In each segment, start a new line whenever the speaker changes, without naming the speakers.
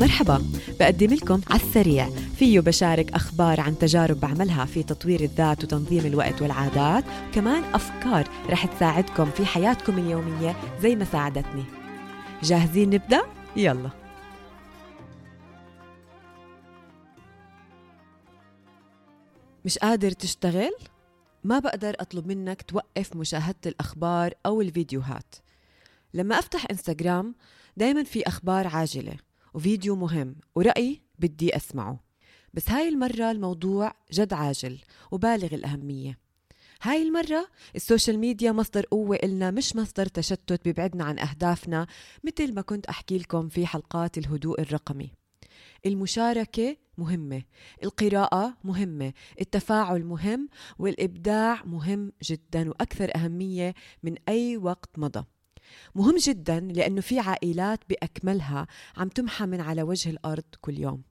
مرحبا بقدم لكم على السريع. فيه بشارك أخبار عن تجارب بعملها في تطوير الذات وتنظيم الوقت والعادات. كمان أفكار رح تساعدكم في حياتكم اليومية زي ما ساعدتني. جاهزين نبدأ؟ يلا. مش قادر تشتغل؟ ما بقدر أطلب منك توقف مشاهدة الأخبار أو الفيديوهات. لما أفتح إنستغرام دايما في أخبار عاجلة وفيديو مهم ورأي بدي أسمعه. بس هاي المرة الموضوع جد عاجل وبالغ الأهمية. هاي المرة ال social media مصدر قوة إلنا مش مصدر تشتت بيبعدنا عن أهدافنا مثل ما كنت أحكي لكم في حلقات الهدوء الرقمي. المشاركة مهمة القراءة مهمة التفاعل مهم والإبداع مهم جدا وأكثر أهمية من أي وقت مضى. مهم جدا لأنه في عائلات بأكملها عم تمحى من على وجه الأرض كل يوم.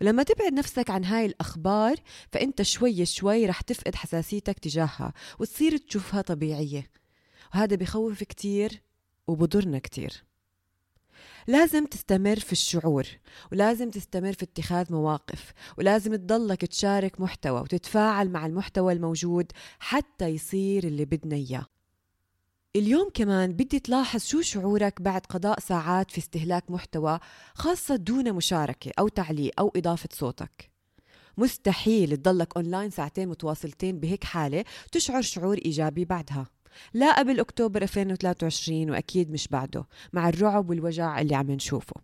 ولما تبعد نفسك عن هاي الأخبار فأنت شوي شوي رح تفقد حساسيتك تجاهها وتصير تشوفها طبيعية. وهذا بخوف كتير وبضرنا كتير. لازم تستمر في الشعور ولازم تستمر في اتخاذ مواقف ولازم تضلك تشارك محتوى وتتفاعل مع المحتوى الموجود حتى يصير اللي بدنا إياه. اليوم كمان بدي تلاحظ شو شعورك بعد قضاء ساعات في استهلاك محتوى خاصة دون مشاركة أو تعليق أو إضافة صوتك مستحيل تضلك أونلاين ساعتين متواصلتين بهيك حالة تشعر شعور إيجابي بعدها لا قبل أكتوبر 2023 وأكيد مش بعده مع الرعب والوجع اللي عم نشوفه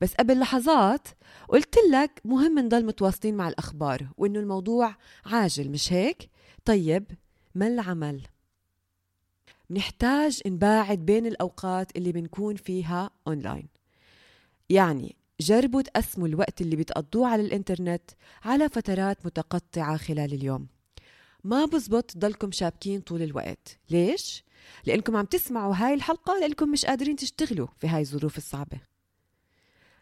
بس قبل لحظات قلت لك مهم نضل متواصلين مع الأخبار وإنه الموضوع عاجل مش هيك؟ طيب ما العمل؟ نحتاج نباعد بين الأوقات اللي بنكون فيها أونلاين يعني جربوا تقسموا الوقت اللي بتقضوه على الإنترنت على فترات متقطعة خلال اليوم. ما بزبط تضلكم شابكين طول الوقت. ليش؟ لأنكم عم تسمعوا هاي الحلقة لأنكم مش قادرين تشتغلوا في هاي الظروف الصعبة.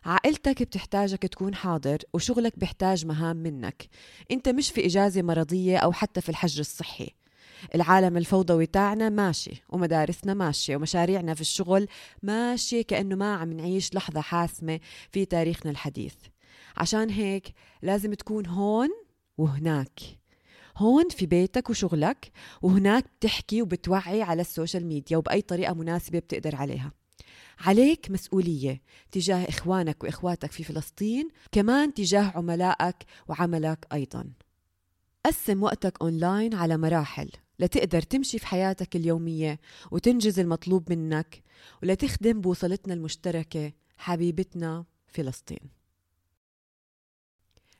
عائلتك بتحتاجك تكون حاضر وشغلك بيحتاج مهام منك. أنت مش في إجازة مرضية أو حتى في الحجر الصحي. العالم الفوضوي تاعنا ماشي ومدارسنا ماشية ومشاريعنا في الشغل ماشية كأنه ما عم نعيش لحظة حاسمة في تاريخنا الحديث. عشان هيك لازم تكون هون وهناك. هون في بيتك وشغلك وهناك بتحكي وبتوعي على ال social media وبأي طريقة مناسبة بتقدر عليها. عليك مسؤولية تجاه إخوانك وإخواتك في فلسطين كمان تجاه عملائك وعملك أيضا. قسم وقتك أونلاين على مراحل. لتقدر تمشي في حياتك اليومية وتنجز المطلوب منك ولتخدم بوصلتنا المشتركة حبيبتنا فلسطين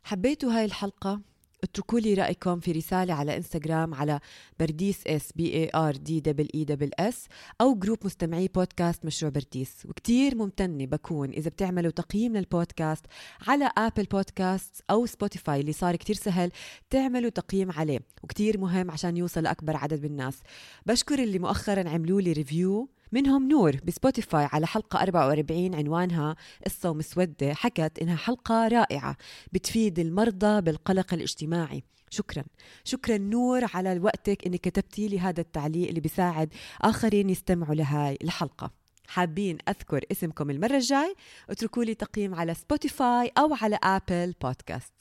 حبيتوا هاي الحلقة؟ اتركوا لي رأيكم في رسالة على إنستغرام على برديس إس B A R D double E double S أو group مستمعي بودكاست مشروع برديس. وكتير ممتنة بكون إذا بتعملوا تقييم للبودكاست على Apple Podcast أو Spotify اللي صار كتير سهل تعملوا تقييم عليه. وكتير مهم عشان يوصل لأكبر عدد من الناس. بشكر اللي مؤخرا عملوا لي review منهم نور ب Spotify على حلقة 44 عنوانها قصة ومسودة حكت إنها حلقة رائعة بتفيد المرضى بالقلق الاجتماعي. شكرا. شكرا نور على وقتك إنك كتبتي لي هذا التعليق اللي بيساعد آخرين يستمعوا لهاي الحلقة. حابين أذكر اسمكم المرة الجاي؟ اتركوا لي تقييم على Spotify أو على Apple Podcast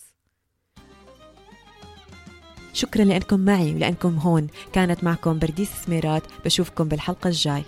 شكرا لأنكم معي ولأنكم هون. كانت معكم برديس سميرات. بشوفكم بالحلقة الجاي.